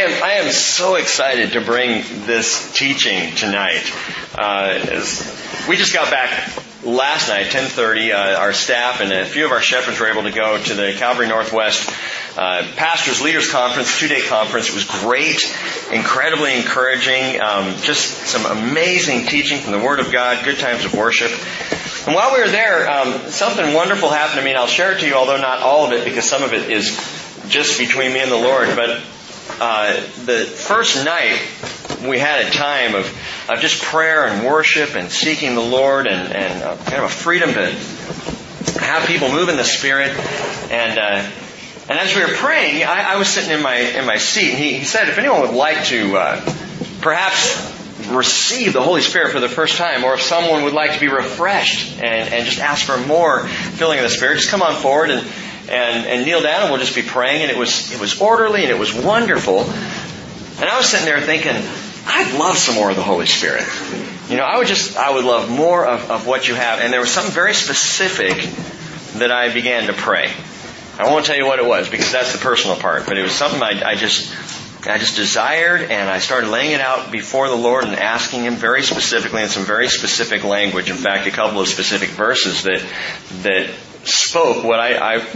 am I am so excited to bring this teaching tonight. Uh, we just got back last night, 10:30. Uh, our staff and a few of our shepherds were able to go to the Calvary Northwest uh, Pastors Leaders Conference, two-day conference. It was great, incredibly encouraging. Um, just some amazing teaching from the Word of God. Good times of worship. And while we were there, um, something wonderful happened to me, and I'll share it to you, although not all of it, because some of it is just between me and the Lord. But uh, the first night we had a time of, of just prayer and worship and seeking the Lord and, and uh, kind of a freedom to have people move in the Spirit. And uh, and as we were praying, I, I, was sitting in my in my seat, and he, he said, if anyone would like to uh, perhaps receive the Holy Spirit for the first time, or if someone would like to be refreshed and, and just ask for more filling of the Spirit, just come on forward and and, and kneel down and we'll just be praying. And it was, it was orderly and it was wonderful. And I was sitting there thinking, I'd love some more of the Holy Spirit. You know, I would just, I would love more of, of what you have. And there was something very specific that I began to pray. I won't tell you what it was because that's the personal part, but it was something I, I just, I just desired and I started laying it out before the Lord and asking Him very specifically in some very specific language. In fact, a couple of specific verses that, that spoke what I, I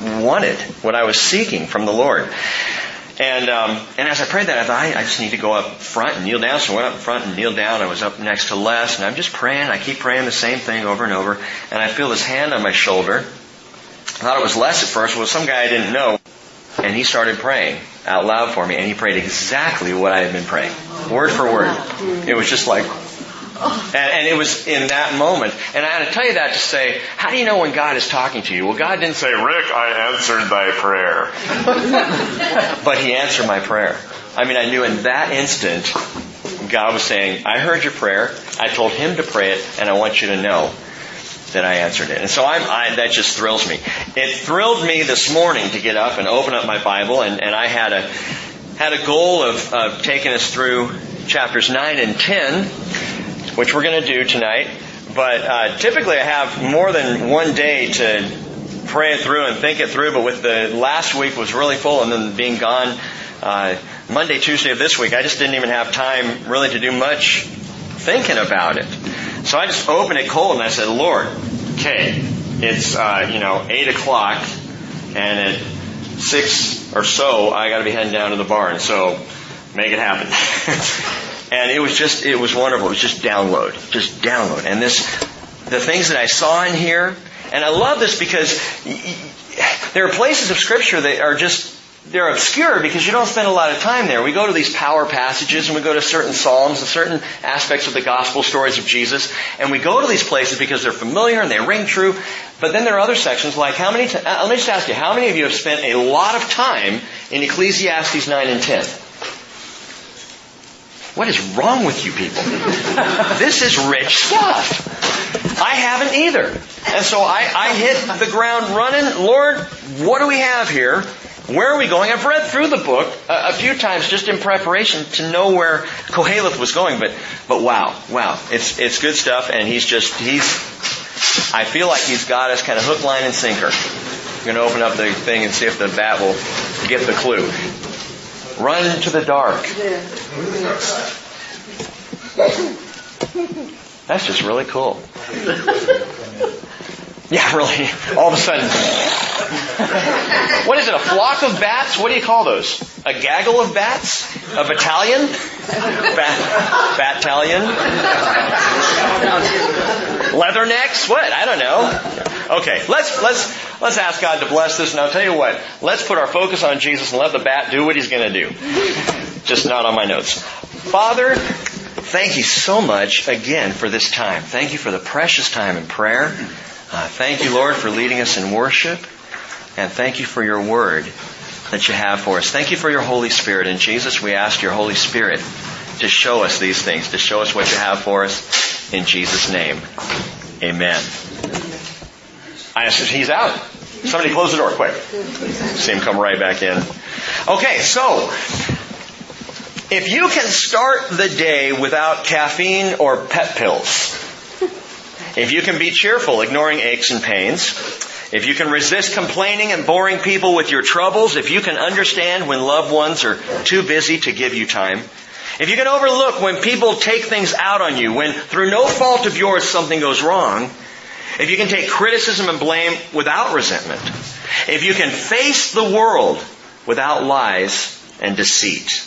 wanted, what I was seeking from the Lord. And um, and as I prayed that, I thought I, just need to go up front and kneel down. So I went up front and kneeled down. I was up next to Les, and I'm just praying. I keep praying the same thing over and over. And I feel this hand on my shoulder. I thought it was Les at first. Well, some guy I didn't know, and he started praying out loud for me, and he prayed exactly what I had been praying, word for word. It was just like and, and, it was in that moment. And I had to tell you that to say, how do you know when God is talking to you? Well, God didn't say, Rick, I answered thy prayer. but He answered my prayer. I mean, I knew in that instant, God was saying, I heard your prayer. I told Him to pray it, and I want you to know that I answered it. And so I, that just thrills me. It thrilled me this morning to get up and open up my Bible, and, and I had a had a goal of, of taking us through chapters 9 and 10 which we're going to do tonight. But uh, typically, I have more than one day to pray it through and think it through. But with the last week was really full, and then being gone uh, Monday, Tuesday of this week, I just didn't even have time really to do much thinking about it. So I just opened it cold and I said, Lord, okay, it's uh, you know eight o'clock, and at six or so, I got to be heading down to the barn. So make it happen. And it was just, it was wonderful. It was just download. Just download. And this, the things that I saw in here, and I love this because there are places of scripture that are just, they're obscure because you don't spend a lot of time there. We go to these power passages and we go to certain psalms and certain aspects of the gospel stories of Jesus and we go to these places because they're familiar and they ring true. But then there are other sections like how many, t- uh, let me just ask you, how many of you have spent a lot of time in Ecclesiastes 9 and 10? What is wrong with you people? this is rich stuff. I haven't either. And so I, I hit the ground running. Lord, what do we have here? Where are we going? I've read through the book a, a, few times just in preparation to know where Koheleth was going, but, but wow, wow. It's, it's good stuff and he's just, he's, I feel like he's got us kind of hook, line, and sinker. I'm going to open up the thing and see if the bat will get the clue. Run into the dark. That's just really cool. Yeah, really. All of a sudden. what is it, a flock of bats? What do you call those? A gaggle of bats? A battalion? Bat, battalion? Leathernecks? What? I don't know. Okay, let's, let's, let's ask God to bless this and I'll tell you what, let's put our focus on Jesus and let the bat do what he's gonna do. Just not on my notes. Father, thank you so much again for this time. Thank you for the precious time in prayer. Uh, thank you, Lord, for leading us in worship. And thank you for your word that you have for us. Thank you for your Holy Spirit. And Jesus, we ask your Holy Spirit to show us these things, to show us what you have for us. In Jesus' name, amen. I said, he's out. Somebody close the door, quick. See him come right back in. Okay, so, if you can start the day without caffeine or pet pills, if you can be cheerful, ignoring aches and pains, if you can resist complaining and boring people with your troubles, if you can understand when loved ones are too busy to give you time, if you can overlook when people take things out on you, when through no fault of yours something goes wrong, if you can take criticism and blame without resentment, if you can face the world without lies and deceit,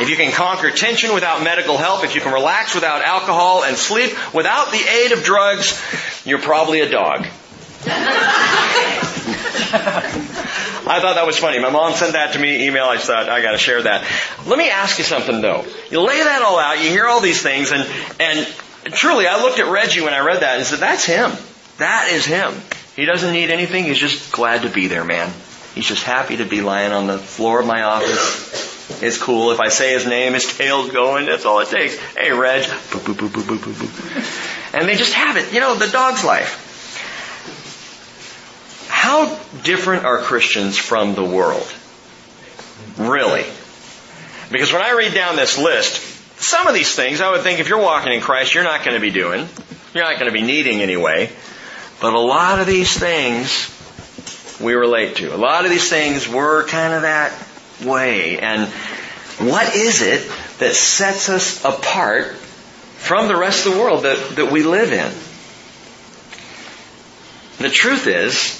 if you can conquer tension without medical help, if you can relax without alcohol and sleep without the aid of drugs, you're probably a dog. I thought that was funny. My mom sent that to me, email. I thought I got to share that. Let me ask you something though. You lay that all out. You hear all these things, and and truly, I looked at Reggie when I read that and said, "That's him. That is him. He doesn't need anything. He's just glad to be there, man. He's just happy to be lying on the floor of my office. It's cool. If I say his name, his tail's going. That's all it takes. Hey, Reg. Boop, boop, boop. And they just have it. You know, the dog's life. How different are Christians from the world? Really? Because when I read down this list, some of these things I would think if you're walking in Christ, you're not going to be doing. You're not going to be needing anyway. But a lot of these things we relate to. A lot of these things we're kind of that way. And what is it that sets us apart from the rest of the world that, that we live in? The truth is,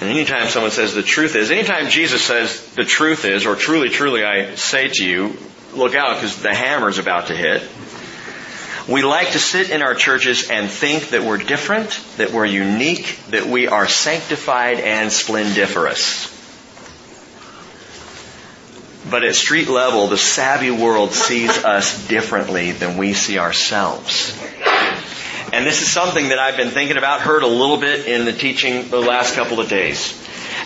and anytime someone says the truth is, anytime Jesus says the truth is, or truly, truly I say to you, look out because the hammer's about to hit. We like to sit in our churches and think that we're different, that we're unique, that we are sanctified and splendiferous. But at street level, the savvy world sees us differently than we see ourselves. And this is something that I've been thinking about, heard a little bit in the teaching the last couple of days.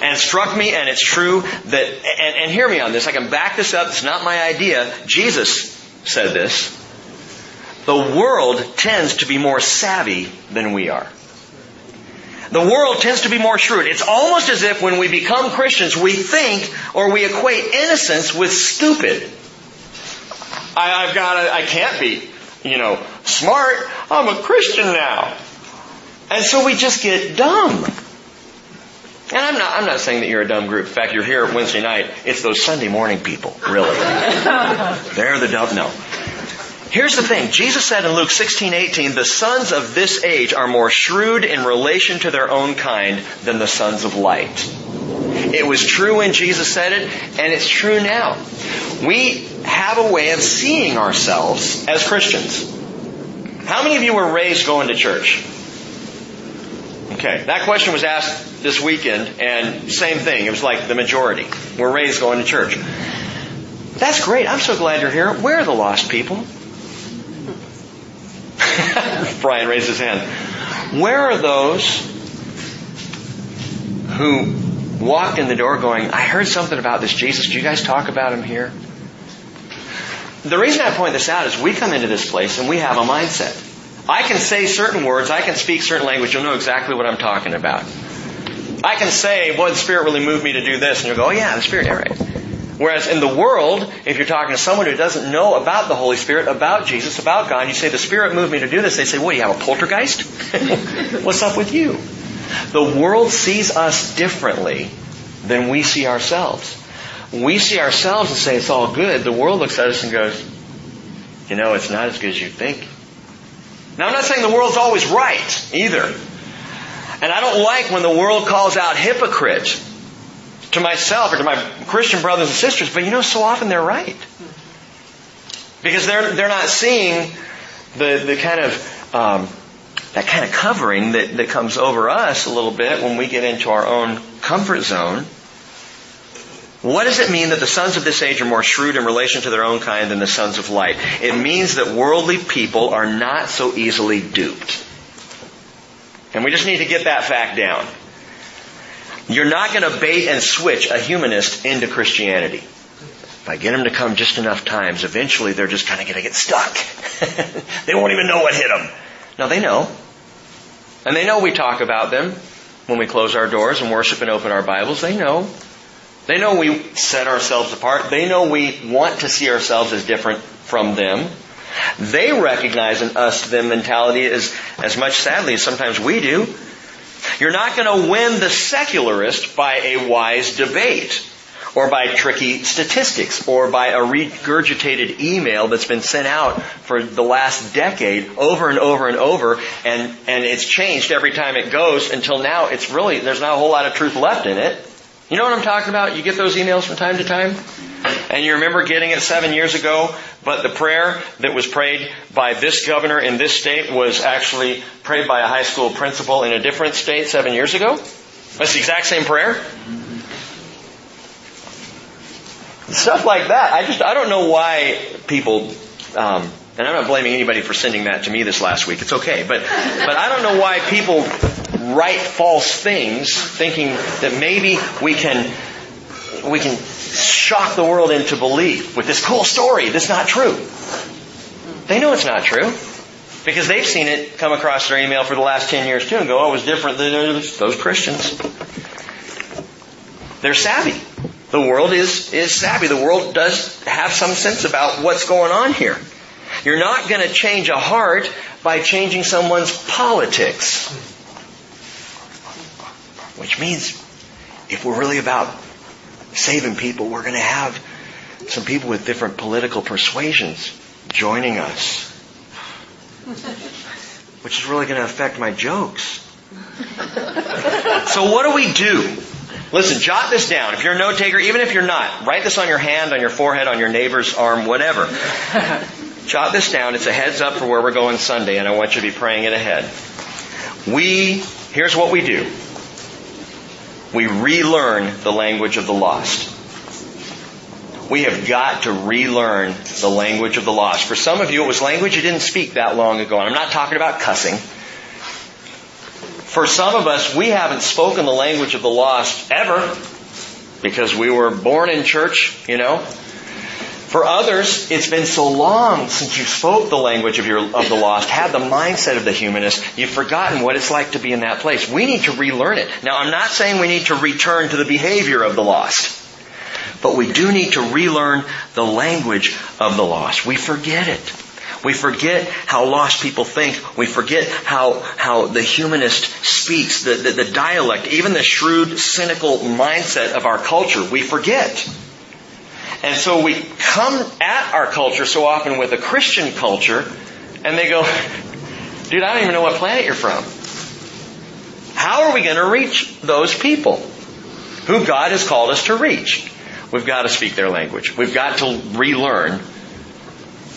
And it struck me, and it's true that, and, and hear me on this, I can back this up, it's not my idea. Jesus said this the world tends to be more savvy than we are. The world tends to be more shrewd. It's almost as if when we become Christians, we think or we equate innocence with stupid. I, have got to, I can't be, you know, smart. I'm a Christian now. And so we just get dumb. And I'm not, I'm not saying that you're a dumb group. In fact, you're here Wednesday night. It's those Sunday morning people, really. They're the dumb, no. Here's the thing. Jesus said in Luke 16, 18, the sons of this age are more shrewd in relation to their own kind than the sons of light. It was true when Jesus said it, and it's true now. We have a way of seeing ourselves as Christians. How many of you were raised going to church? Okay, that question was asked this weekend, and same thing. It was like the majority. We're raised going to church. That's great. I'm so glad you're here. Where are the lost people? Brian raised his hand. Where are those who walked in the door going, I heard something about this Jesus. Do you guys talk about him here? The reason I point this out is we come into this place and we have a mindset. I can say certain words, I can speak certain language, you'll know exactly what I'm talking about. I can say, boy, the Spirit really moved me to do this, and you'll go, oh yeah, the Spirit, yeah, right. Whereas in the world, if you're talking to someone who doesn't know about the Holy Spirit, about Jesus, about God, you say, the Spirit moved me to do this, they say, what, do you have a poltergeist? What's up with you? The world sees us differently than we see ourselves. We see ourselves and say it's all good. The world looks at us and goes, you know, it's not as good as you think. Now I'm not saying the world's always right either. And I don't like when the world calls out hypocrite to myself or to my Christian brothers and sisters, but you know, so often they're right. Because they're, they're not seeing the, the kind of, um, that kind of covering that, that comes over us a little bit when we get into our own comfort zone. What does it mean that the sons of this age are more shrewd in relation to their own kind than the sons of light? It means that worldly people are not so easily duped. And we just need to get that fact down. You're not going to bait and switch a humanist into Christianity. If I get them to come just enough times, eventually they're just kind of going to get stuck. they won't even know what hit them. No, they know. And they know we talk about them when we close our doors and worship and open our Bibles. They know. They know we set ourselves apart. They know we want to see ourselves as different from them. They recognize an us-them mentality as, as much sadly as sometimes we do. You're not going to win the secularist by a wise debate or by tricky statistics or by a regurgitated email that's been sent out for the last decade over and over and over and, and it's changed every time it goes until now it's really, there's not a whole lot of truth left in it. You know what I'm talking about? You get those emails from time to time? And you remember getting it seven years ago, but the prayer that was prayed by this governor in this state was actually prayed by a high school principal in a different state seven years ago? That's the exact same prayer? Stuff like that. I just, I don't know why people, um, and I'm not blaming anybody for sending that to me this last week. It's okay. But, but I don't know why people write false things thinking that maybe we can, we can shock the world into belief with this cool story that's not true. They know it's not true. Because they've seen it come across their email for the last 10 years too and go, oh, it was different than those Christians. They're savvy. The world is, is savvy. The world does have some sense about what's going on here. You're not going to change a heart by changing someone's politics. Which means if we're really about saving people, we're going to have some people with different political persuasions joining us. Which is really going to affect my jokes. So what do we do? Listen, jot this down. If you're a note taker, even if you're not, write this on your hand, on your forehead, on your neighbor's arm, whatever. jot this down. It's a heads up for where we're going Sunday, and I want you to be praying it ahead. We, here's what we do. We relearn the language of the lost. We have got to relearn the language of the lost. For some of you, it was language you didn't speak that long ago. And I'm not talking about cussing. For some of us, we haven't spoken the language of the lost ever because we were born in church, you know. For others, it's been so long since you spoke the language of, your, of the lost, had the mindset of the humanist, you've forgotten what it's like to be in that place. We need to relearn it. Now, I'm not saying we need to return to the behavior of the lost, but we do need to relearn the language of the lost. We forget it. We forget how lost people think. We forget how, how the humanist speaks, the, the, the dialect, even the shrewd, cynical mindset of our culture. We forget. And so we come at our culture so often with a Christian culture, and they go, dude, I don't even know what planet you're from. How are we going to reach those people who God has called us to reach? We've got to speak their language. We've got to relearn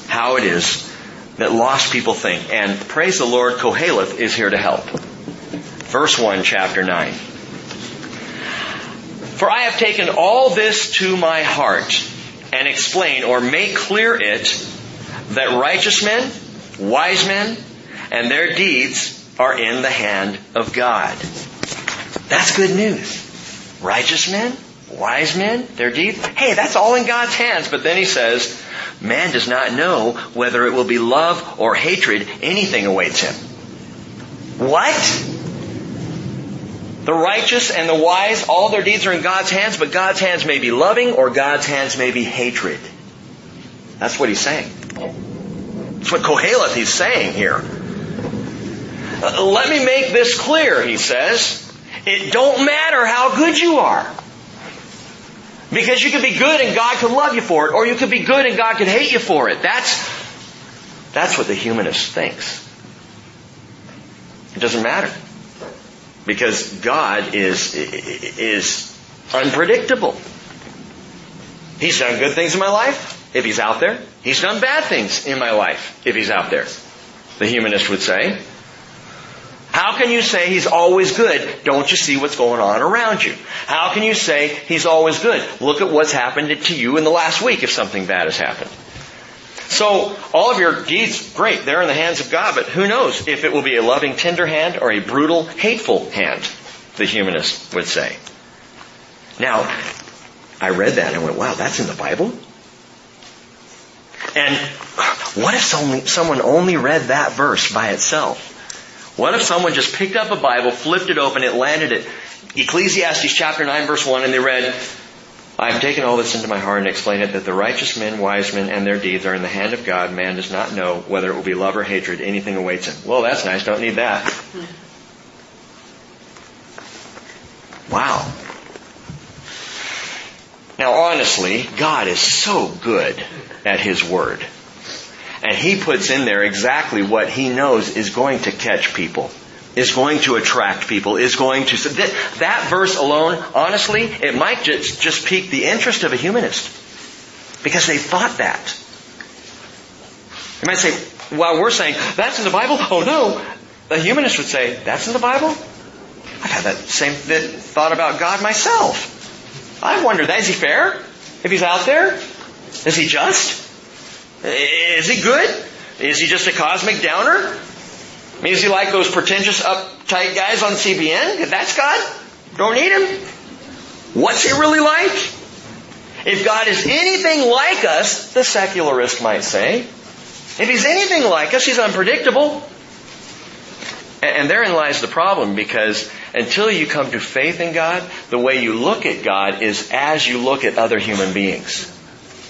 how it is that lost people think. And praise the Lord, Koheleth is here to help. Verse 1, chapter 9. For I have taken all this to my heart and explain or make clear it that righteous men, wise men, and their deeds are in the hand of God. That's good news. Righteous men, wise men, their deeds. Hey, that's all in God's hands. But then he says, Man does not know whether it will be love or hatred. Anything awaits him. What? The righteous and the wise, all their deeds are in God's hands, but God's hands may be loving or God's hands may be hatred. That's what he's saying. That's what Koheleth is saying here. Uh, let me make this clear, he says. It don't matter how good you are. Because you could be good and God could love you for it, or you could be good and God could hate you for it. That's, that's what the humanist thinks. It doesn't matter. Because God is, is unpredictable. He's done good things in my life, if He's out there. He's done bad things in my life, if He's out there. The humanist would say. How can you say he's always good? Don't you see what's going on around you? How can you say he's always good? Look at what's happened to you in the last week if something bad has happened. So all of your deeds, great, they're in the hands of God, but who knows if it will be a loving, tender hand or a brutal, hateful hand, the humanist would say. Now, I read that and went, wow, that's in the Bible? And what if someone only read that verse by itself? What if someone just picked up a Bible, flipped it open, it landed at Ecclesiastes chapter 9 verse 1 and they read, I have taken all this into my heart and explained it that the righteous men, wise men, and their deeds are in the hand of God. Man does not know whether it will be love or hatred. Anything awaits him. Well, that's nice. Don't need that. Wow. Now honestly, God is so good at His Word. And He puts in there exactly what He knows is going to catch people, is going to attract people, is going to, that, that verse alone, honestly, it might just, just pique the interest of a humanist. Because they thought that. You might say, while we're saying, that's in the Bible? Oh no. The humanist would say, that's in the Bible? I've had that same thought about God myself. I wonder. Is he fair? If he's out there? Is he just? Is he good? Is he just a cosmic downer? I mean, is he like those pretentious, uptight guys on CBN? That's God, don't need him. What's he really like? If God is anything like us, the secularist might say, if he's anything like us, he's unpredictable. And therein lies the problem because until you come to faith in God, the way you look at God is as you look at other human beings.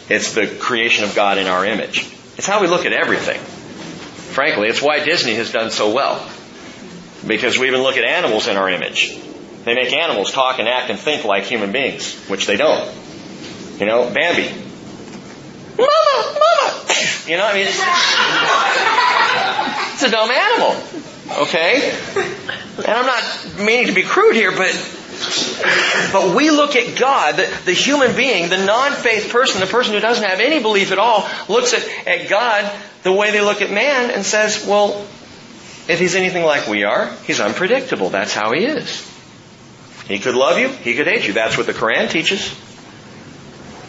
It's the creation of God in our image. It's how we look at everything. Frankly, it's why Disney has done so well. Because we even look at animals in our image. They make animals talk and act and think like human beings, which they don't. You know, Bambi. Mama, mama. You know, I mean, it's, it's a dumb animal. Okay? And I'm not meaning to be crude here, but but we look at God, the, the human being, the non-faith person, the person who doesn't have any belief at all, looks at, at God the way they look at man and says, well, if he's anything like we are, he's unpredictable. That's how he is. He could love you, he could hate you. That's what the Quran teaches.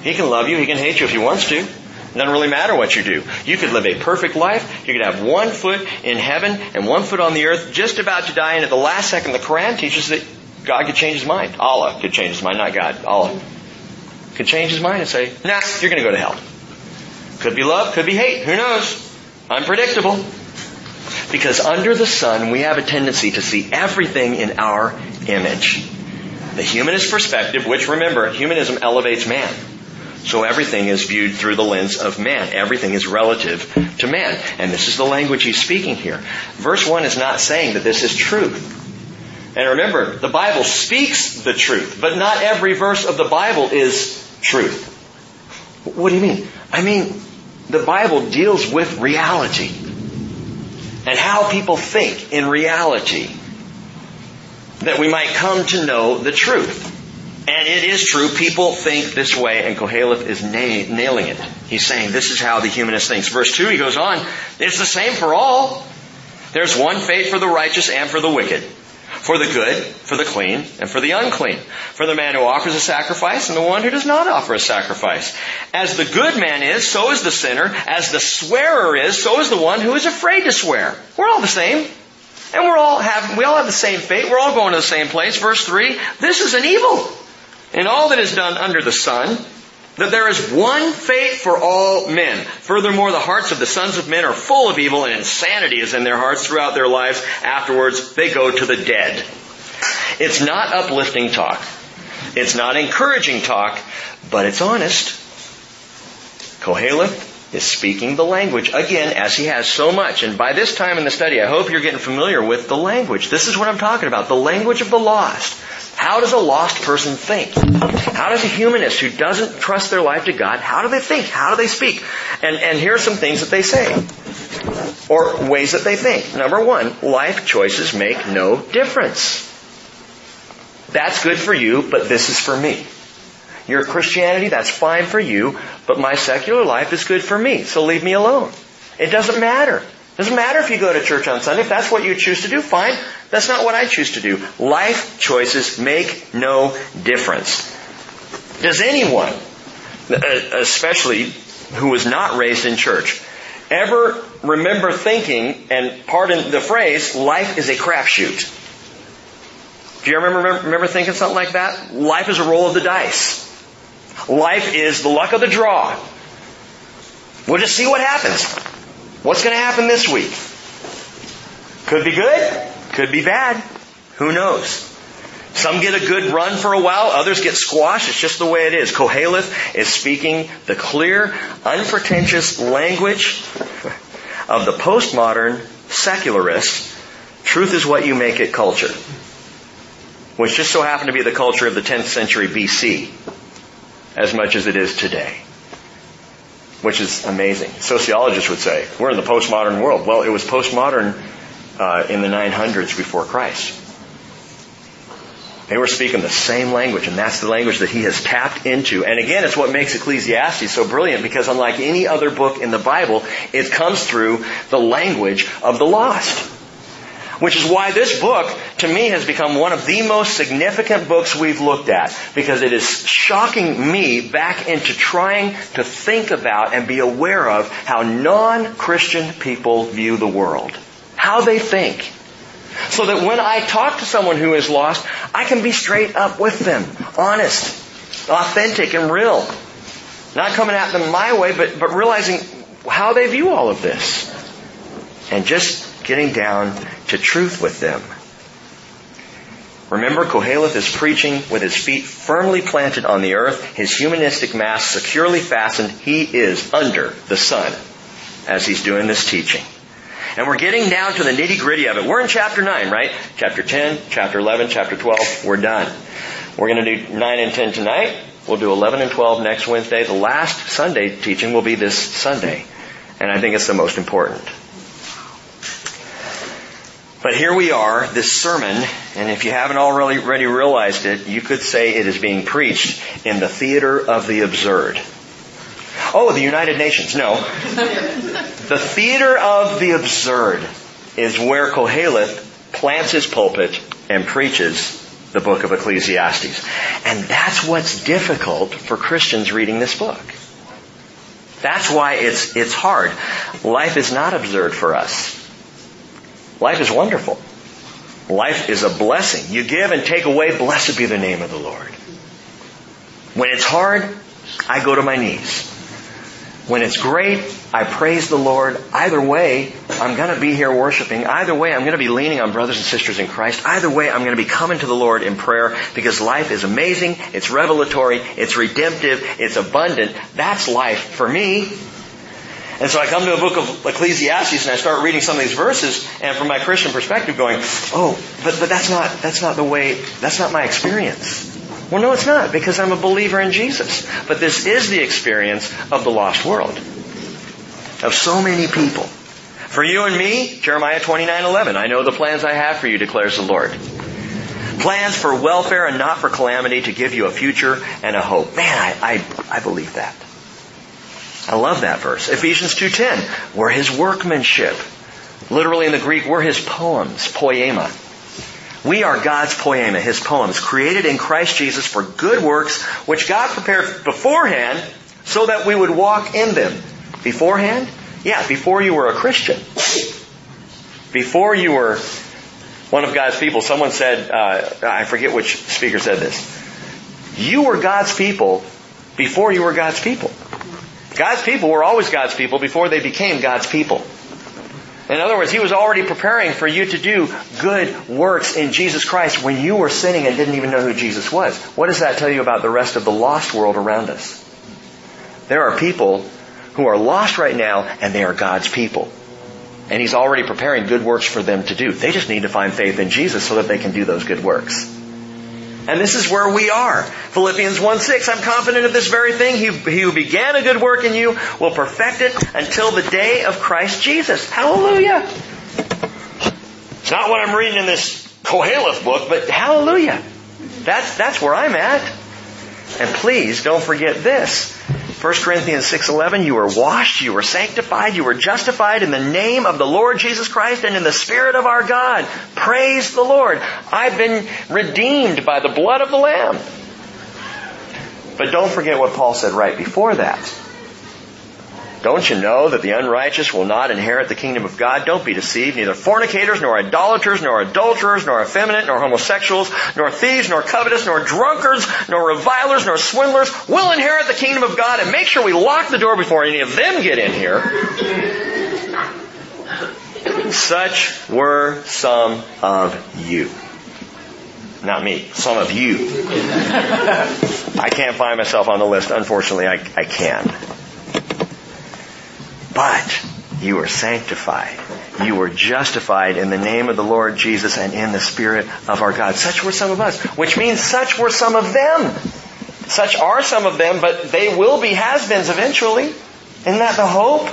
He can love you, he can hate you if he wants to. It doesn't really matter what you do. You could live a perfect life. You could have one foot in heaven and one foot on the earth, just about to die, and at the last second, the Quran teaches that God could change his mind. Allah could change his mind, not God. Allah could change his mind and say, nah, you're going to go to hell. Could be love, could be hate. Who knows? Unpredictable. Because under the sun, we have a tendency to see everything in our image. The humanist perspective, which remember, humanism elevates man. So everything is viewed through the lens of man. Everything is relative to man. And this is the language he's speaking here. Verse 1 is not saying that this is truth. And remember, the Bible speaks the truth, but not every verse of the Bible is truth. What do you mean? I mean, the Bible deals with reality and how people think in reality that we might come to know the truth. And it is true, people think this way, and Koheleth is na- nailing it. He's saying this is how the humanist thinks. Verse 2, he goes on, it's the same for all. There's one fate for the righteous and for the wicked. For the good, for the clean, and for the unclean. For the man who offers a sacrifice and the one who does not offer a sacrifice. As the good man is, so is the sinner. As the swearer is, so is the one who is afraid to swear. We're all the same. And we're all have, we all have the same fate. We're all going to the same place. Verse 3, this is an evil in all that is done under the sun, that there is one fate for all men. Furthermore, the hearts of the sons of men are full of evil and insanity is in their hearts throughout their lives. Afterwards, they go to the dead. It's not uplifting talk. It's not encouraging talk, but it's honest. Koheleth is speaking the language again as he has so much. And by this time in the study, I hope you're getting familiar with the language. This is what I'm talking about. The language of the lost. How does a lost person think? How does a humanist who doesn't trust their life to God, how do they think? How do they speak? And, and here are some things that they say. Or ways that they think. Number one, life choices make no difference. That's good for you, but this is for me. Your Christianity, that's fine for you, but my secular life is good for me, so leave me alone. It doesn't matter. It Doesn't matter if you go to church on Sunday. If that's what you choose to do, fine. That's not what I choose to do. Life choices make no difference. Does anyone, especially who was not raised in church, ever remember thinking, and pardon the phrase, life is a crapshoot? Do you remember, remember thinking something like that? Life is a roll of the dice. Life is the luck of the draw. We'll just see what happens. What's going to happen this week? Could be good, could be bad. Who knows? Some get a good run for a while, others get squashed. It's just the way it is. Koheleth is speaking the clear, unpretentious language of the postmodern secularist. Truth is what you make it culture. which just so happened to be the culture of the 10th century BC, as much as it is today. Which is amazing. Sociologists would say, we're in the postmodern world. Well, it was postmodern uh, in the 900s before Christ. They were speaking the same language, and that's the language that he has tapped into. And again, it's what makes Ecclesiastes so brilliant, because unlike any other book in the Bible, it comes through the language of the lost. Which is why this book, to me, has become one of the most significant books we've looked at. Because it is shocking me back into trying to think about and be aware of how non-Christian people view the world. How they think. So that when I talk to someone who is lost, I can be straight up with them. Honest. Authentic and real. Not coming at them my way, but, but realizing how they view all of this. And just getting down to truth with them. Remember, Koheleth is preaching with his feet firmly planted on the earth, his humanistic mask securely fastened. He is under the sun as he's doing this teaching. And we're getting down to the nitty gritty of it. We're in chapter 9, right? Chapter 10, chapter 11, chapter 12. We're done. We're going to do 9 and 10 tonight. We'll do 11 and 12 next Wednesday. The last Sunday teaching will be this Sunday. And I think it's the most important. But here we are, this sermon, and if you haven't already, realized it, you could say it is being preached in the theater of the absurd. Oh, the United Nations. No. the theater of the absurd is where Koheleth plants his pulpit and preaches the book of Ecclesiastes. And that's what's difficult for Christians reading this book. That's why it's, it's hard. Life is not absurd for us. Life is wonderful. Life is a blessing. You give and take away, blessed be the name of the Lord. When it's hard, I go to my knees. When it's great, I praise the Lord. Either way, I'm going to be here worshiping. Either way, I'm going to be leaning on brothers and sisters in Christ. Either way, I'm going to be coming to the Lord in prayer because life is amazing, it's revelatory, it's redemptive, it's abundant. That's life for me. And so I come to a book of Ecclesiastes and I start reading some of these verses and from my Christian perspective going, oh, but, but that's not, that's not the way, that's not my experience. Well, no, it's not because I'm a believer in Jesus. But this is the experience of the lost world. Of so many people. For you and me, Jeremiah 29:11, I know the plans I have for you, declares the Lord. Plans for welfare and not for calamity to give you a future and a hope. Man, I, I, I believe that. I love that verse. Ephesians 2.10, we're His workmanship. Literally in the Greek, we're His poems, poema. We are God's poema, His poems, created in Christ Jesus for good works, which God prepared beforehand so that we would walk in them. Beforehand? Yeah, before you were a Christian. Before you were one of God's people. Someone said, uh, I forget which speaker said this. You were God's people before you were God's people. God's people were always God's people before they became God's people. In other words, He was already preparing for you to do good works in Jesus Christ when you were sinning and didn't even know who Jesus was. What does that tell you about the rest of the lost world around us? There are people who are lost right now and they are God's people. And He's already preparing good works for them to do. They just need to find faith in Jesus so that they can do those good works. And this is where we are. Philippians 1 6, I'm confident of this very thing. He, he who began a good work in you will perfect it until the day of Christ Jesus. Hallelujah. It's not what I'm reading in this Koheleth book, but hallelujah. That's, that's where I'm at. And please don't forget this. 1 Corinthians 6:11 you were washed, you were sanctified, you were justified in the name of the Lord Jesus Christ and in the spirit of our God. Praise the Lord. I've been redeemed by the blood of the lamb. But don't forget what Paul said right before that. Don't you know that the unrighteous will not inherit the kingdom of God? Don't be deceived. Neither fornicators, nor idolaters, nor adulterers, nor effeminate, nor homosexuals, nor thieves, nor covetous, nor drunkards, nor revilers, nor swindlers will inherit the kingdom of God. And make sure we lock the door before any of them get in here. Such were some of you. Not me, some of you. I can't find myself on the list. Unfortunately, I, I can. But you are sanctified. You were justified in the name of the Lord Jesus and in the Spirit of our God. Such were some of us, which means such were some of them. Such are some of them, but they will be has-beens eventually. Isn't that the hope?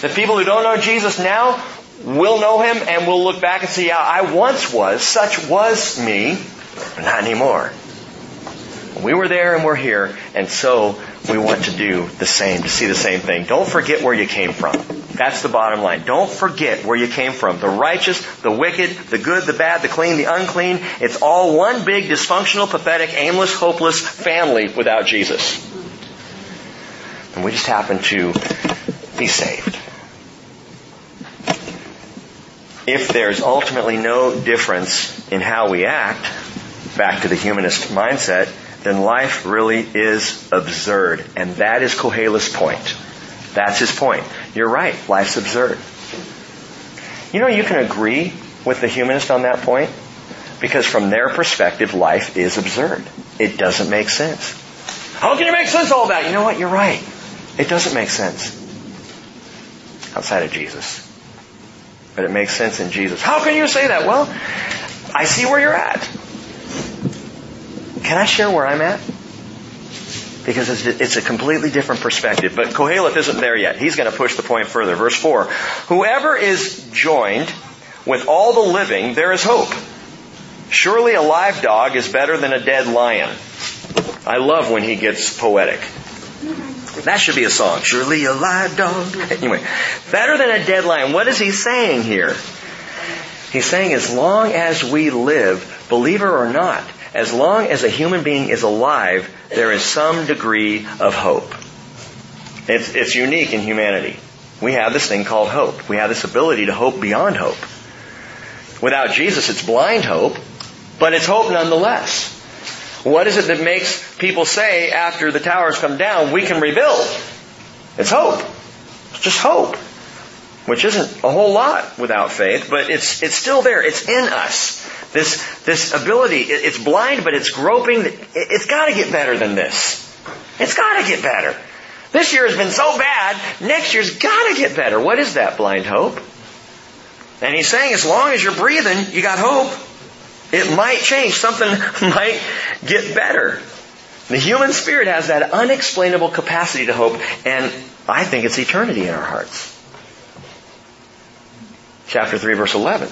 The people who don't know Jesus now will know Him and will look back and see, yeah, I once was, such was me, but not anymore. We were there and we're here, and so we want to do the same, to see the same thing. Don't forget where you came from. That's the bottom line. Don't forget where you came from. The righteous, the wicked, the good, the bad, the clean, the unclean. It's all one big dysfunctional, pathetic, aimless, hopeless family without Jesus. And we just happen to be saved. If there's ultimately no difference in how we act, back to the humanist mindset, then life really is absurd. And that is Kohelet's point. That's his point. You're right. Life's absurd. You know, you can agree with the humanist on that point because from their perspective, life is absurd. It doesn't make sense. How can you make sense of all that? You know what? You're right. It doesn't make sense outside of Jesus. But it makes sense in Jesus. How can you say that? Well, I see where you're at. Can I share where I'm at? Because it's, a completely different perspective. But Kohelet isn't there yet. He's going to push the point further. Verse 4. Whoever is joined with all the living, there is hope. Surely a live dog is better than a dead lion. I love when he gets poetic. That should be a song. Surely a live dog. Anyway, better than a dead lion. What is he saying here? He's saying as long as we live, believer or not, as long as a human being is alive, there is some degree of hope. It's, it's unique in humanity. We have this thing called hope. We have this ability to hope beyond hope. Without Jesus, it's blind hope, but it's hope nonetheless. What is it that makes people say after the towers come down, we can rebuild? It's hope. It's just hope. Which isn't a whole lot without faith, but it's, it's still there. It's in us. This, this ability, it's blind, but it's groping. It's gotta get better than this. It's gotta get better. This year has been so bad, next year's gotta get better. What is that blind hope? And he's saying as long as you're breathing, you got hope. It might change. Something might get better. The human spirit has that unexplainable capacity to hope, and I think it's eternity in our hearts. Chapter 3 verse 11.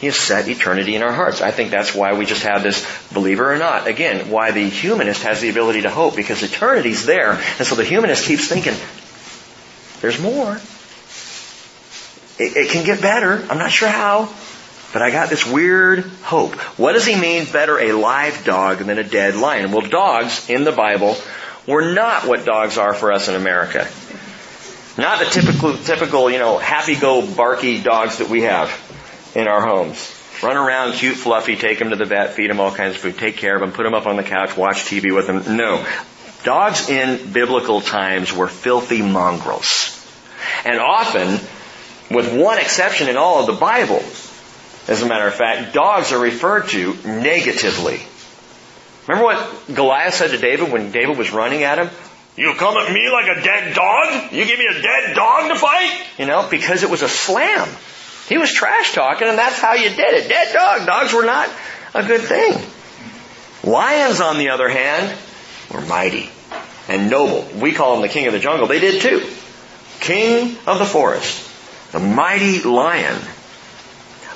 He has set eternity in our hearts. I think that's why we just have this believer or not. Again, why the humanist has the ability to hope, because eternity's there, and so the humanist keeps thinking, there's more. It, it can get better. I'm not sure how, but I got this weird hope. What does he mean better a live dog than a dead lion? Well, dogs in the Bible were not what dogs are for us in America. Not the typical, typical, you know, happy-go-barky dogs that we have in our homes. Run around, cute, fluffy, take them to the vet, feed them all kinds of food, take care of them, put them up on the couch, watch TV with them. No. Dogs in biblical times were filthy mongrels. And often, with one exception in all of the Bible, as a matter of fact, dogs are referred to negatively. Remember what Goliath said to David when David was running at him? You come at me like a dead dog? You give me a dead dog to fight? You know, because it was a slam. He was trash talking and that's how you did it. Dead dog. Dogs were not a good thing. Lions, on the other hand, were mighty and noble. We call him the king of the jungle. They did too. King of the forest. The mighty lion.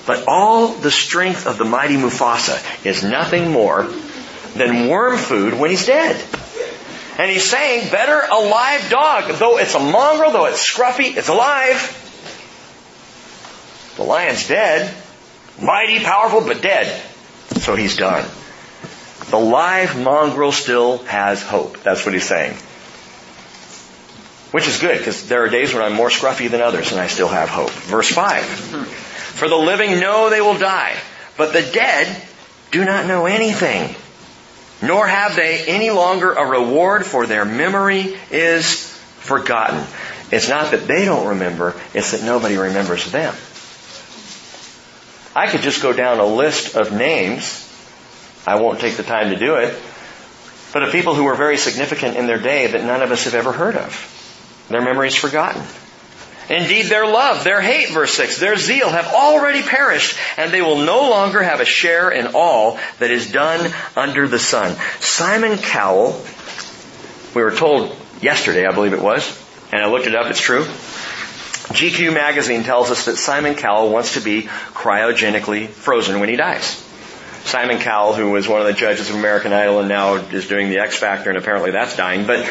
But all the strength of the mighty Mufasa is nothing more than worm food when he's dead. And he's saying, better a live dog, though it's a mongrel, though it's scruffy, it's alive. The lion's dead. Mighty, powerful, but dead. So he's done. The live mongrel still has hope. That's what he's saying. Which is good, because there are days when I'm more scruffy than others and I still have hope. Verse 5. For the living know they will die, but the dead do not know anything. Nor have they any longer a reward for their memory is forgotten. It's not that they don't remember, it's that nobody remembers them. I could just go down a list of names. I won't take the time to do it. But of people who were very significant in their day that none of us have ever heard of. Their memory's forgotten. Indeed, their love, their hate, verse 6, their zeal have already perished, and they will no longer have a share in all that is done under the sun. Simon Cowell, we were told yesterday, I believe it was, and I looked it up, it's true. GQ magazine tells us that Simon Cowell wants to be cryogenically frozen when he dies. Simon Cowell, who was one of the judges of American Idol and now is doing the X Factor and apparently that's dying, but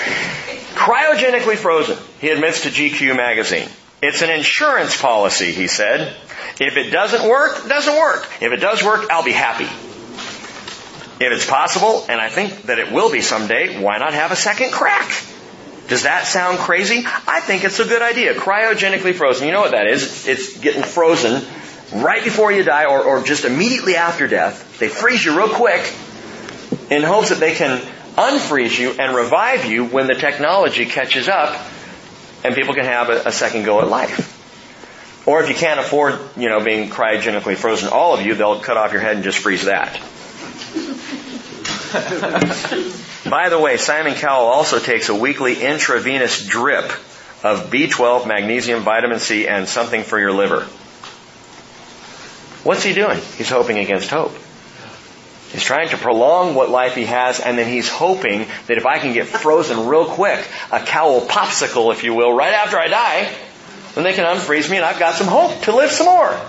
cryogenically frozen, he admits to GQ magazine. It's an insurance policy, he said. If it doesn't work, it doesn't work. If it does work, I'll be happy. If it's possible, and I think that it will be someday, why not have a second crack? Does that sound crazy? I think it's a good idea. Cryogenically frozen. You know what that is? It's getting frozen right before you die or, or just immediately after death. They freeze you real quick in hopes that they can unfreeze you and revive you when the technology catches up and people can have a, a second go at life. Or if you can't afford, you know, being cryogenically frozen, all of you, they'll cut off your head and just freeze that. By the way, Simon Cowell also takes a weekly intravenous drip of B12, magnesium, vitamin C, and something for your liver. What's he doing? He's hoping against hope. He's trying to prolong what life he has, and then he's hoping that if I can get frozen real quick, a Cowell popsicle, if you will, right after I die, then they can unfreeze me and I've got some hope to live some more.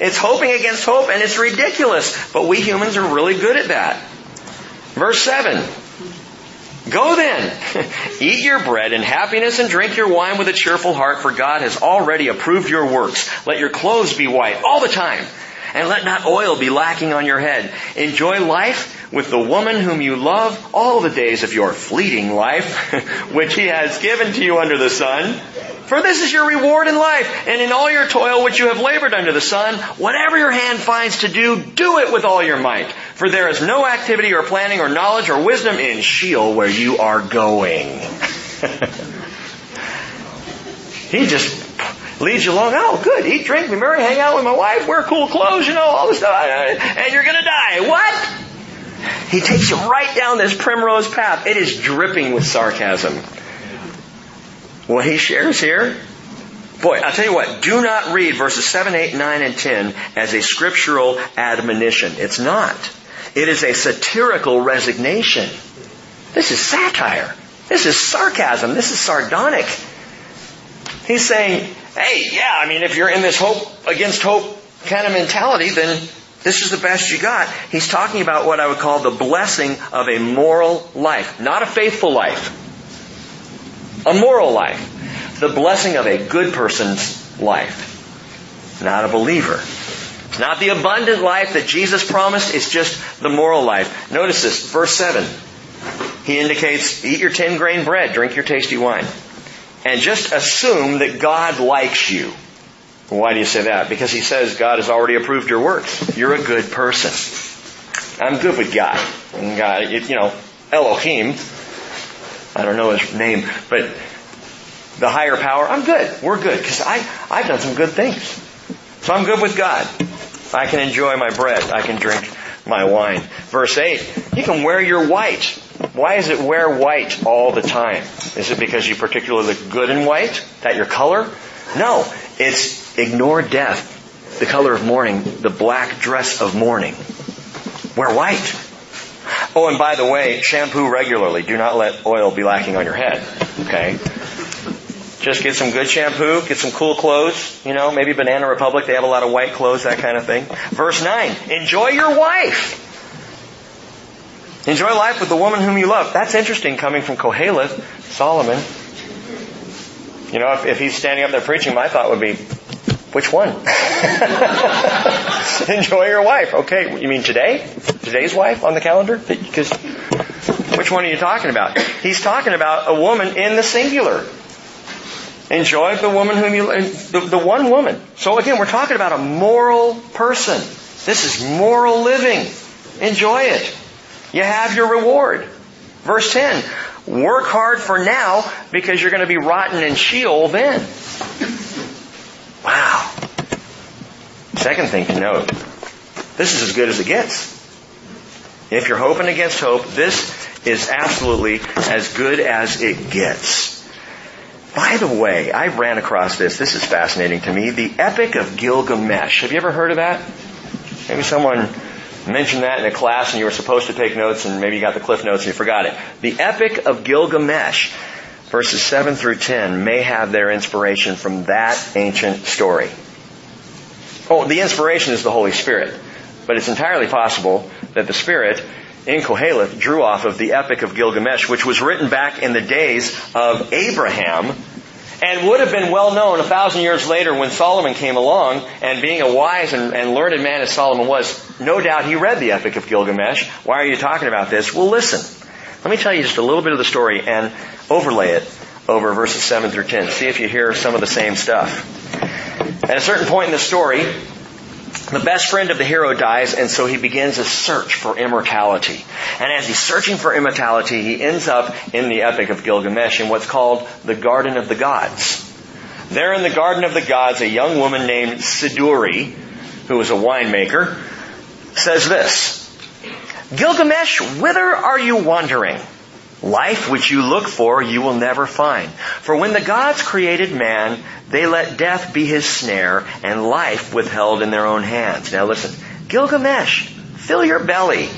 It's hoping against hope and it's ridiculous, but we humans are really good at that. Verse 7. Go then, eat your bread in happiness and drink your wine with a cheerful heart, for God has already approved your works. Let your clothes be white all the time and let not oil be lacking on your head. Enjoy life with the woman whom you love all the days of your fleeting life, which he has given to you under the sun. For this is your reward in life, and in all your toil which you have labored under the sun, whatever your hand finds to do, do it with all your might. For there is no activity or planning or knowledge or wisdom in Sheol where you are going. he just leads you along. Oh, good. Eat, drink, be merry, hang out with my wife, wear cool clothes, you know, all this stuff. And you're going to die. What? He takes you right down this primrose path. It is dripping with sarcasm. What he shares here, boy, I'll tell you what, do not read verses 7, 8, 9, and 10 as a scriptural admonition. It's not. It is a satirical resignation. This is satire. This is sarcasm. This is sardonic. He's saying, hey, yeah, I mean, if you're in this hope against hope kind of mentality, then this is the best you got. He's talking about what I would call the blessing of a moral life, not a faithful life. A moral life. The blessing of a good person's life, not a believer. It's not the abundant life that Jesus promised, it's just the moral life. Notice this, verse 7. He indicates, eat your 10 grain bread, drink your tasty wine and just assume that God likes you. Why do you say that? Because he says God has already approved your works. You're a good person. I'm good with God. And God, you know, Elohim, I don't know his name, but the higher power, I'm good. We're good because I, I've done some good things. So I'm good with God. I can enjoy my bread. I can drink my wine. Verse 8, you can wear your white. Why is it wear white all the time? Is it because you particularly look good in white? That your color? No. It's ignore death, the color of mourning, the black dress of mourning. Wear white. Oh, and by the way, shampoo regularly. Do not let oil be lacking on your head. Okay? Just get some good shampoo, get some cool clothes, you know, maybe Banana Republic, they have a lot of white clothes, that kind of thing. Verse 9, enjoy your wife. Enjoy life with the woman whom you love. That's interesting coming from Koheleth, Solomon. You know, if, if he's standing up there preaching, my thought would be, which one? Enjoy your wife. Okay, you mean today? Today's wife on the calendar? Because which one are you talking about? He's talking about a woman in the singular. Enjoy the woman whom you, the, the one woman. So again, we're talking about a moral person. This is moral living. Enjoy it. You have your reward. Verse 10. Work hard for now because you're going to be rotten in Sheol then. Wow. Second thing to note. This is as good as it gets. If you're hoping against hope, this is absolutely as good as it gets. By the way, I ran across this. This is fascinating to me. The Epic of Gilgamesh. Have you ever heard of that? Maybe someone mentioned that in a class and you were supposed to take notes and maybe you got the cliff notes and you forgot it. The Epic of Gilgamesh, verses 7 through 10, may have their inspiration from that ancient story. Oh, the inspiration is the Holy Spirit. But it's entirely possible that the Spirit in Koheleth drew off of the Epic of Gilgamesh, which was written back in the days of Abraham and would have been well known a thousand years later when Solomon came along, and being a wise and, and, learned man as Solomon was, no doubt he read the Epic of Gilgamesh. Why are you talking about this? Well, listen. Let me tell you just a little bit of the story and overlay it over verses 7 through 10. See if you hear some of the same stuff. At a certain point in the story, the best friend of the hero dies, and so he begins a search for immortality. And as he's searching for immortality, he ends up in the Epic of Gilgamesh in what's called the Garden of the Gods. There in the Garden of the Gods, a young woman named Siduri, who was a winemaker, says this, Gilgamesh, whither are you wandering? Life which you look for, you will never find. For when the gods created man, they let death be his snare and life withheld in their own hands. Now listen, Gilgamesh, fill your belly.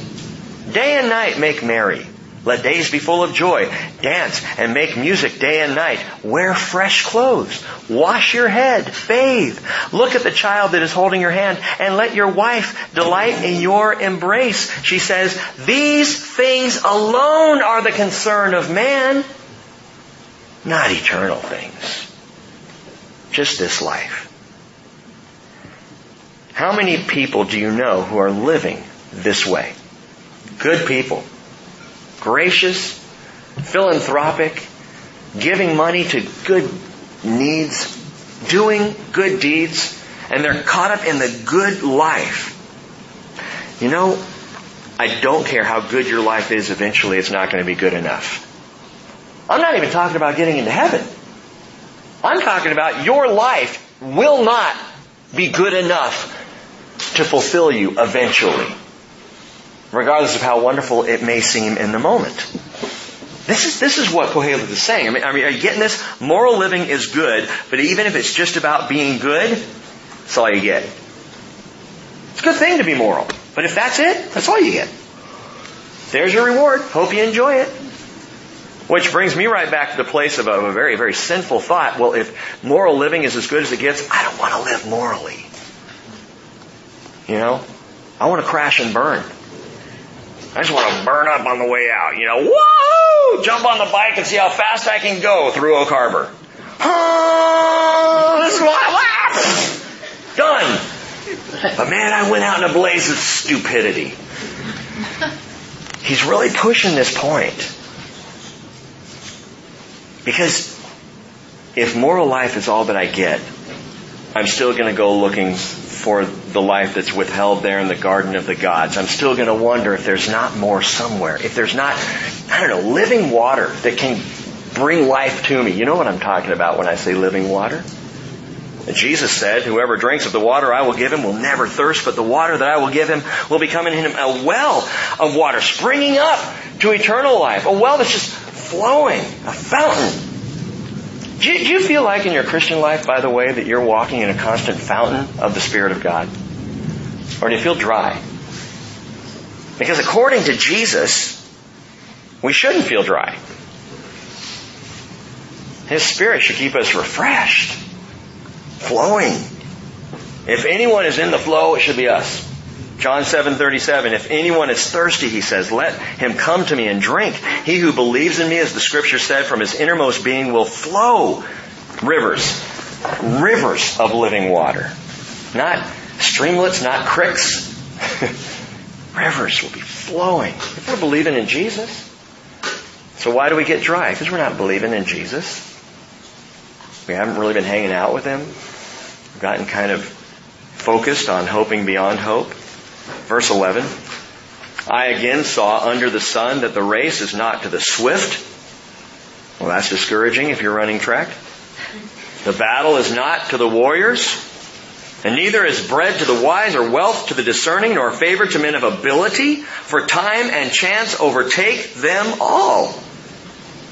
Day and night make merry. Let days be full of joy. Dance and make music day and night. Wear fresh clothes. Wash your head. Bathe. Look at the child that is holding your hand and let your wife delight in your embrace. She says, these things alone are the concern of man, not eternal things. Just this life. How many people do you know who are living this way? Good people gracious, philanthropic, giving money to good needs, doing good deeds, and they're caught up in the good life. You know, I don't care how good your life is, eventually it's not going to be good enough. I'm not even talking about getting into heaven. I'm talking about your life will not be good enough to fulfill you eventually regardless of how wonderful it may seem in the moment. This is, this is what Koheleth is saying. I mean, I mean, are you getting this? Moral living is good, but even if it's just about being good, that's all you get. It's a good thing to be moral. But if that's it, that's all you get. There's your reward. Hope you enjoy it. Which brings me right back to the place of a, of a very, very sinful thought. Well, if moral living is as good as it gets, I don't want to live morally. You know? I want to crash and burn. I just want to burn up on the way out. You know, whoa! Jump on the bike and see how fast I can go through Oak Harbor. Oh, this is what Done. But man, I went out in a blaze of stupidity. He's really pushing this point. Because if moral life is all that I get, I'm still going to go looking for the life that's withheld there in the garden of the gods. I'm still going to wonder if there's not more somewhere. If there's not, I don't know, living water that can bring life to me. You know what I'm talking about when I say living water? Jesus said, whoever drinks of the water I will give him will never thirst, but the water that I will give him will become in him a well of water springing up to eternal life. A well that's just flowing, a fountain. Do you, do you feel like in your Christian life, by the way, that you're walking in a constant fountain of the Spirit of God? Or do you feel dry? Because according to Jesus, we shouldn't feel dry. His Spirit should keep us refreshed, flowing. If anyone is in the flow, it should be us. John 7:37 If anyone is thirsty he says let him come to me and drink. He who believes in me as the scripture said from his innermost being will flow rivers rivers of living water. Not streamlets not creeks. Rivers will be flowing. If we're believing in Jesus so why do we get dry? Because we're not believing in Jesus. We haven't really been hanging out with him. We've gotten kind of focused on hoping beyond hope Verse 11. I again saw under the sun that the race is not to the swift. Well, that's discouraging if you're running track. The battle is not to the warriors, and neither is bread to the wise or wealth to the discerning, nor favor to men of ability, for time and chance overtake them all.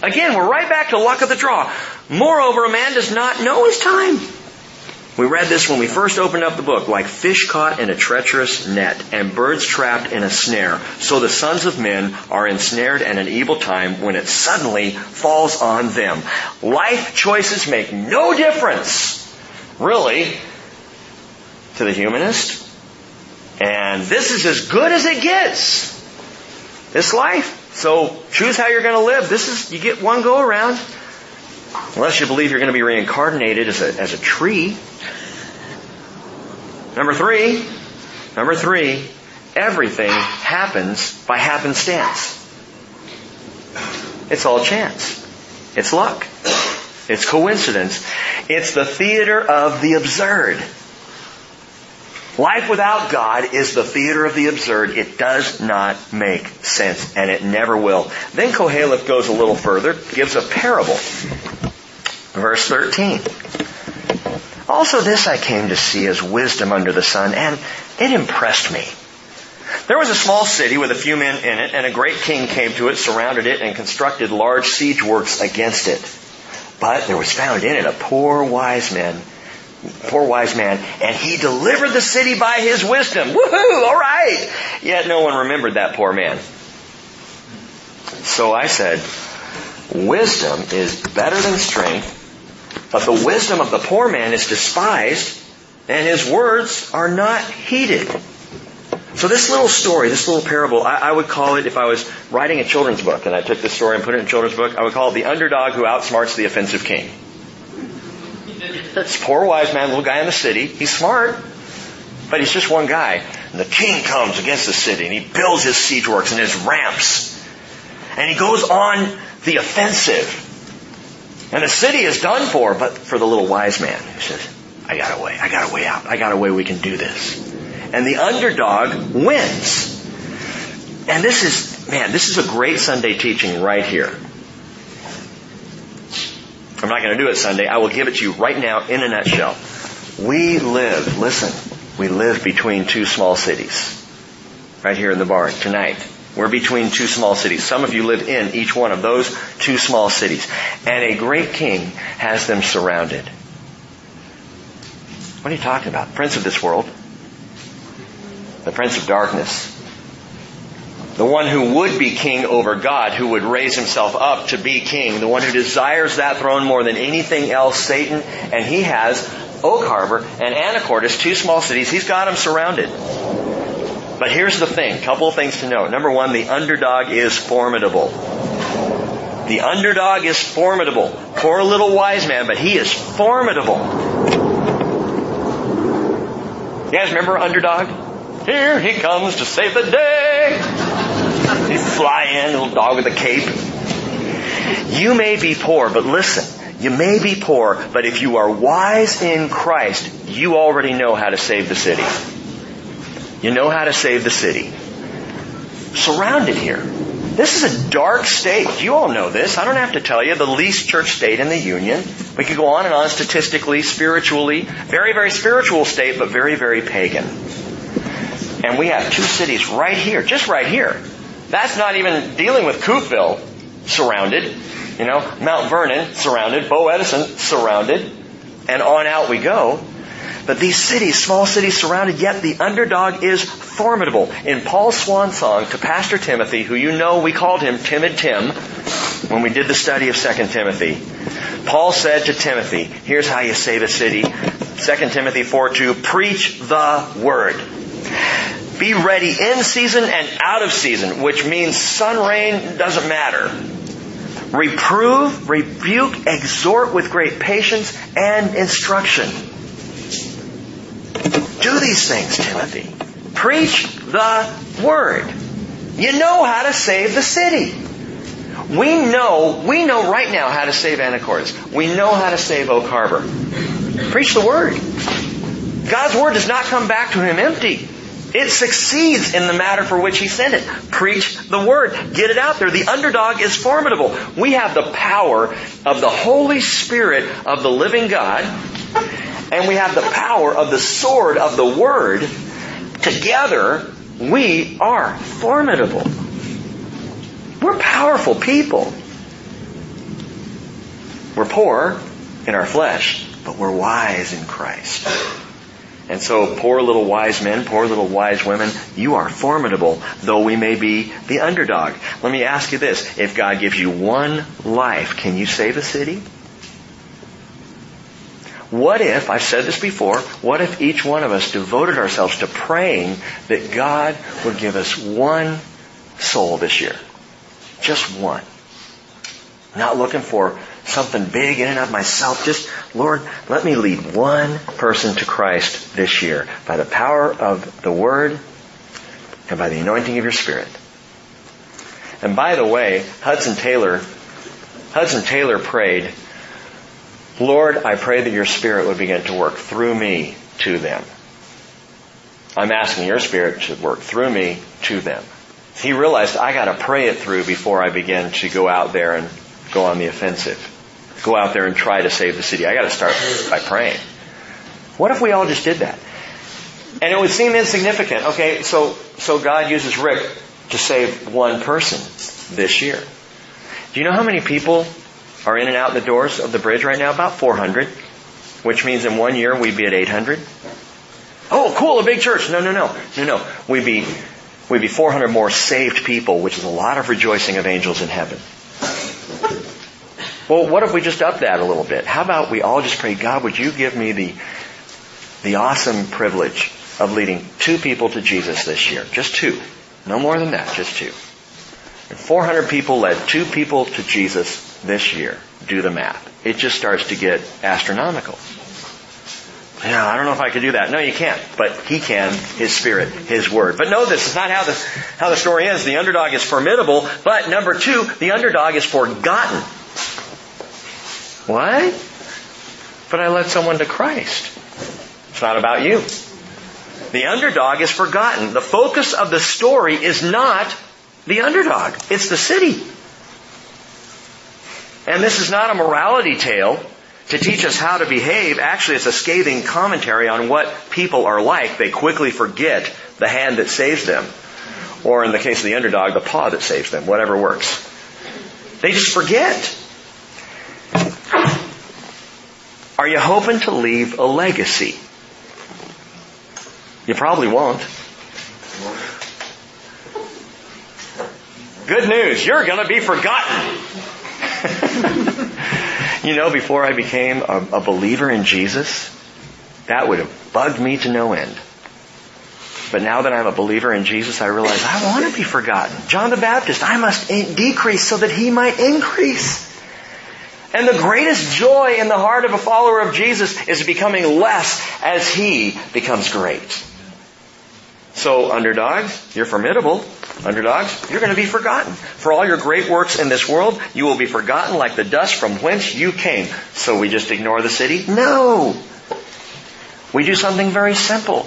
Again, we're right back to luck of the draw. Moreover, a man does not know his time. We read this when we first opened up the book, like fish caught in a treacherous net and birds trapped in a snare. So the sons of men are ensnared in an evil time when it suddenly falls on them. Life choices make no difference, really, to the humanist. And this is as good as it gets. This life. So choose how you're going to live. This is, you get one go around. Unless you believe you're going to be reincarnated as a, as a tree. Number three, number three, everything happens by happenstance. It's all chance. It's luck. It's coincidence. It's the theater of the absurd. Life without God is the theater of the absurd. It does not make sense, and it never will. Then Koheleth goes a little further, gives a parable. Verse 13. Also this I came to see as wisdom under the sun, and it impressed me. There was a small city with a few men in it, and a great king came to it, surrounded it, and constructed large siege works against it. But there was found in it a poor wise man poor wise man, and he delivered the city by his wisdom. Woohoo! All right! Yet no one remembered that poor man. So I said, wisdom is better than strength, but the wisdom of the poor man is despised, and his words are not heeded. So this little story, this little parable, I, I, would call it, if I was writing a children's book, and I took this story and put it in a children's book, I would call it the underdog who outsmarts the offensive king. This poor wise man, little guy in the city. He's smart, but he's just one guy. And the king comes against the city and he builds his siege works and his ramps. And he goes on the offensive. And the city is done for, but for the little wise man who says, I got a way, I got a way out, I got a way we can do this. And the underdog wins. And this is, man, this is a great Sunday teaching right here. I'm not going to do it Sunday. I will give it to you right now in a nutshell. We live, listen, we live between two small cities. Right here in the barn tonight. We're between two small cities. Some of you live in each one of those two small cities. And a great king has them surrounded. What are you talking about? Prince of this world. The prince of darkness the one who would be king over God, who would raise himself up to be king, the one who desires that throne more than anything else, Satan, and he has Oak Harbor and Anacortes, two small cities. He's got them surrounded. But here's the thing, couple of things to note. Number one, the underdog is formidable. The underdog is formidable. Poor little wise man, but he is formidable. You guys remember underdog? Here he comes to save the day. He fly in, little dog with a cape. You may be poor, but listen. You may be poor, but if you are wise in Christ, you already know how to save the city. You know how to save the city. Surrounded here. This is a dark state. You all know this. I don't have to tell you. The least church state in the Union. We could go on and on statistically, spiritually. Very, very spiritual state, but very, very pagan. And we have two cities right here, just right here. That's not even dealing with Coupeville surrounded, you know, Mount Vernon surrounded, Bow Edison surrounded, and on out we go. But these cities, small cities surrounded, yet the underdog is formidable. In Paul's swan song to Pastor Timothy, who you know we called him Timid Tim when we did the study of 2 Timothy, Paul said to Timothy, here's how you save a city. 2 Timothy 4 2, preach the word. Be ready in season and out of season, which means sun, rain, doesn't matter. Reprove, rebuke, exhort with great patience and instruction. Do these things, Timothy. Preach the word. You know how to save the city. We know, we know right now how to save Anacortes. We know how to save Oak Harbor. Preach the word. God's word does not come back to him empty. It succeeds in the matter for which he sent it. Preach the word. Get it out there. The underdog is formidable. We have the power of the Holy Spirit of the living God, and we have the power of the sword of the word. Together, we are formidable. We're powerful people. We're poor in our flesh, but we're wise in Christ. And so, poor little wise men, poor little wise women, you are formidable, though we may be the underdog. Let me ask you this. If God gives you one life, can you save a city? What if, I've said this before, what if each one of us devoted ourselves to praying that God would give us one soul this year? Just one. Not looking for something big in and of myself. Just, Lord, let me lead one person to Christ this year by the power of the Word and by the anointing of your Spirit. And by the way, Hudson Taylor, Hudson Taylor prayed, Lord, I pray that your Spirit would begin to work through me to them. I'm asking your Spirit to work through me to them. He realized I gotta pray it through before I begin to go out there and go on the offensive. Go out there and try to save the city. I gotta start by praying. What if we all just did that? And it would seem insignificant. Okay, so, so God uses Rick to save one person this year. Do you know how many people are in and out the doors of the bridge right now? About 400. Which means in one year we'd be at 800. Oh, cool, a big church. No, no, no. No, no. We'd be, we'd be 400 more saved people, which is a lot of rejoicing of angels in heaven. Well, what if we just up that a little bit? How about we all just pray, God, would you give me the, the awesome privilege of leading two people to Jesus this year? Just two. No more than that, just two. And 400 people led two people to Jesus this year. Do the math. It just starts to get astronomical. Yeah, I don't know if I could do that. No, you can't. But he can, his spirit, his word. But know this, it's not how the, how the story ends. The underdog is formidable, but number two, the underdog is forgotten. What? But I led someone to Christ. It's not about you. The underdog is forgotten. The focus of the story is not the underdog. It's the city. And this is not a morality tale to teach us how to behave. Actually, it's a scathing commentary on what people are like. They quickly forget the hand that saves them. Or in the case of the underdog, the paw that saves them. Whatever works. They just forget. Are you hoping to leave a legacy? You probably won't. Good news, you're going to be forgotten. you know, before I became a, a, believer in Jesus, that would have bugged me to no end. But now that I'm a believer in Jesus, I realize I want to be forgotten. John the Baptist, I must decrease so that he might increase. And the greatest joy in the heart of a follower of Jesus is becoming less as he becomes great. So, underdogs, you're formidable. Underdogs, you're going to be forgotten. For all your great works in this world, you will be forgotten like the dust from whence you came. So we just ignore the city? No! We do something very simple.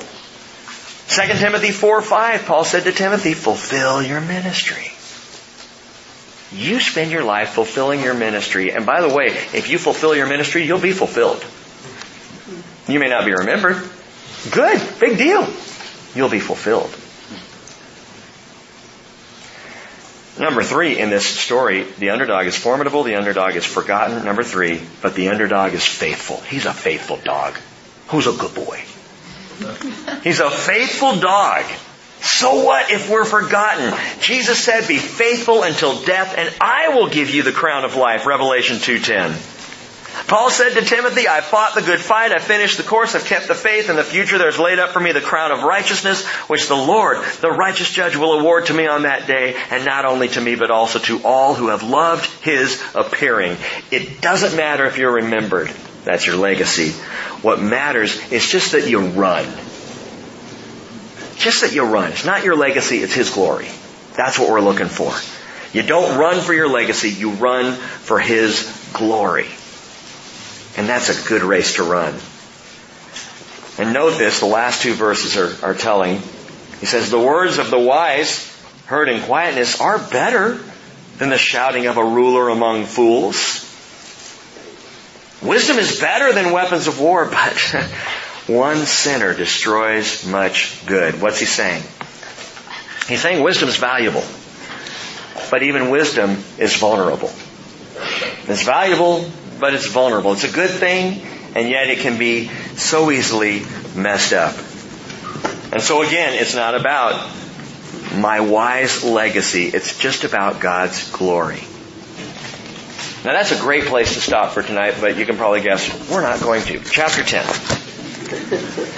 2 Timothy 4 5, Paul said to Timothy, fulfill your ministry. You spend your life fulfilling your ministry. And by the way, if you fulfill your ministry, you'll be fulfilled. You may not be remembered. Good. Big deal. You'll be fulfilled. Number three in this story, the underdog is formidable, the underdog is forgotten. Number three, but the underdog is faithful. He's a faithful dog. Who's a good boy? He's a faithful dog. So what if we're forgotten? Jesus said, be faithful until death and I will give you the crown of life. Revelation 2.10. Paul said to Timothy, I fought the good fight, I finished the course, I've kept the faith, in the future there's laid up for me the crown of righteousness, which the Lord, the righteous judge, will award to me on that day, and not only to me, but also to all who have loved his appearing. It doesn't matter if you're remembered. That's your legacy. What matters is just that you run. Just that you run. It's not your legacy, it's his glory. That's what we're looking for. You don't run for your legacy, you run for his glory. And that's a good race to run. And note this, the last two verses are, are telling. He says, the words of the wise heard in quietness are better than the shouting of a ruler among fools. Wisdom is better than weapons of war, but one sinner destroys much good. What's he saying? He's saying wisdom is valuable, but even wisdom is vulnerable. It's valuable, but it's vulnerable. It's a good thing, and yet it can be so easily messed up. And so again, it's not about my wise legacy. It's just about God's glory. Now that's a great place to stop for tonight, but you can probably guess we're not going to. Chapter 10. بالکل